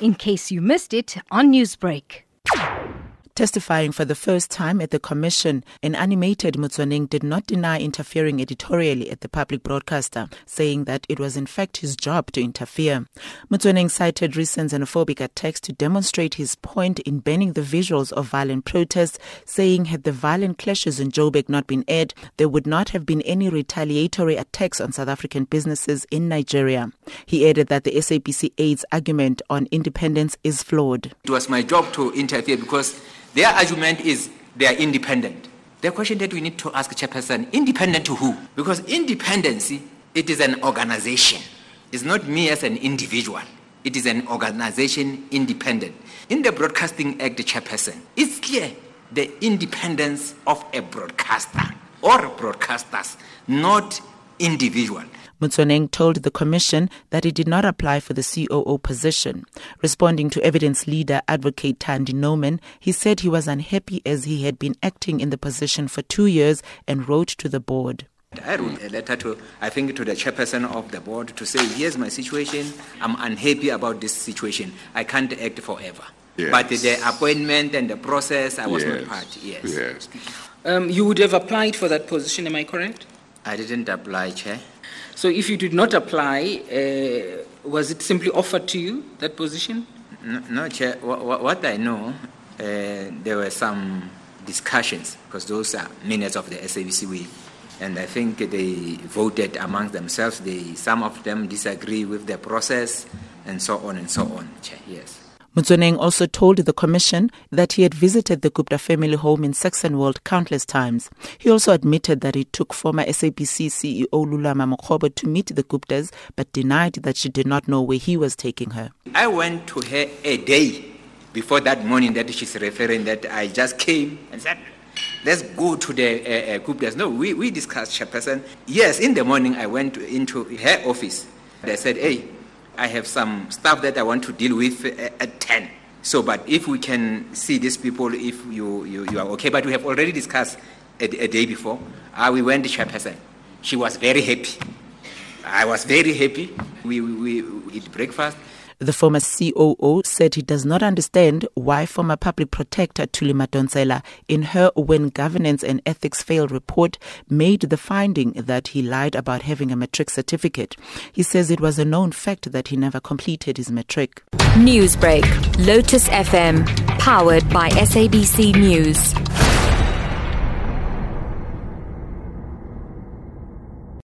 in case you missed it on Newsbreak. Testifying for the first time at the commission, an animated Motsoeneng did not deny interfering editorially at the public broadcaster, saying that it was in fact his job to interfere. Motsoeneng cited recent xenophobic attacks to demonstrate his point in banning the visuals of violent protests, saying had the violent clashes in Joburg not been aired, there would not have been any retaliatory attacks on South African businesses in Nigeria. He added that the SABC aids argument on independence is flawed. It was my job to interfere because their argument is they are independent. The question that we need to ask Chairperson, independent to who? Because independency, it is an organization. It's not me as an individual. It is an organization independent. In the Broadcasting Act, Chairperson, it's clear the independence of a broadcaster or broadcasters, not individual. Motsoeneng told the commission that he did not apply for the COO position. Responding to evidence leader advocate Thandi Norman, he said he was unhappy as he had been acting in the position for two years and wrote to the board. I wrote a letter to, I think, to the chairperson of the board to say, here's my situation. I'm unhappy about this situation. I can't act forever. Yes. But the appointment and the process, I was yes. not part. Yes. Yes. Um, you would have applied for that position, am I correct? I didn't apply, Chair. So if you did not apply, uh, was it simply offered to you, that position? No, no Chair. What, what I know, uh, there were some discussions because those are minutes of the SABC and I think they voted amongst themselves. They, some of them disagree with the process, and so on and so on. Chair. Yes. Motsoeneng also told the commission that he had visited the Gupta family home in Saxonwold countless times. He also admitted that it took former SABC CEO Lulama Mokhobo to meet the Guptas, but denied that she did not know where he was taking her. I went to her a day before that morning that she's referring that I just came and said, let's go to the uh, uh, Guptas. No, we, we discussed, Chairperson. Yes, in the morning I went into her office. They said, hey, I have some stuff that I want to deal with at 10. So, but if we can see these people, if you, you, you are okay, but we have already discussed a, a day before. Uh, we went to chairperson. She was very happy. I was very happy. We, we, we eat breakfast. The former COO said he does not understand why former public protector Thuli Madonsela, in her When Governance and Ethics Fail report, made the finding that he lied about having a matric certificate. He says it was a known fact that he never completed his matric. Newsbreak, Lotus FM, powered by SABC News.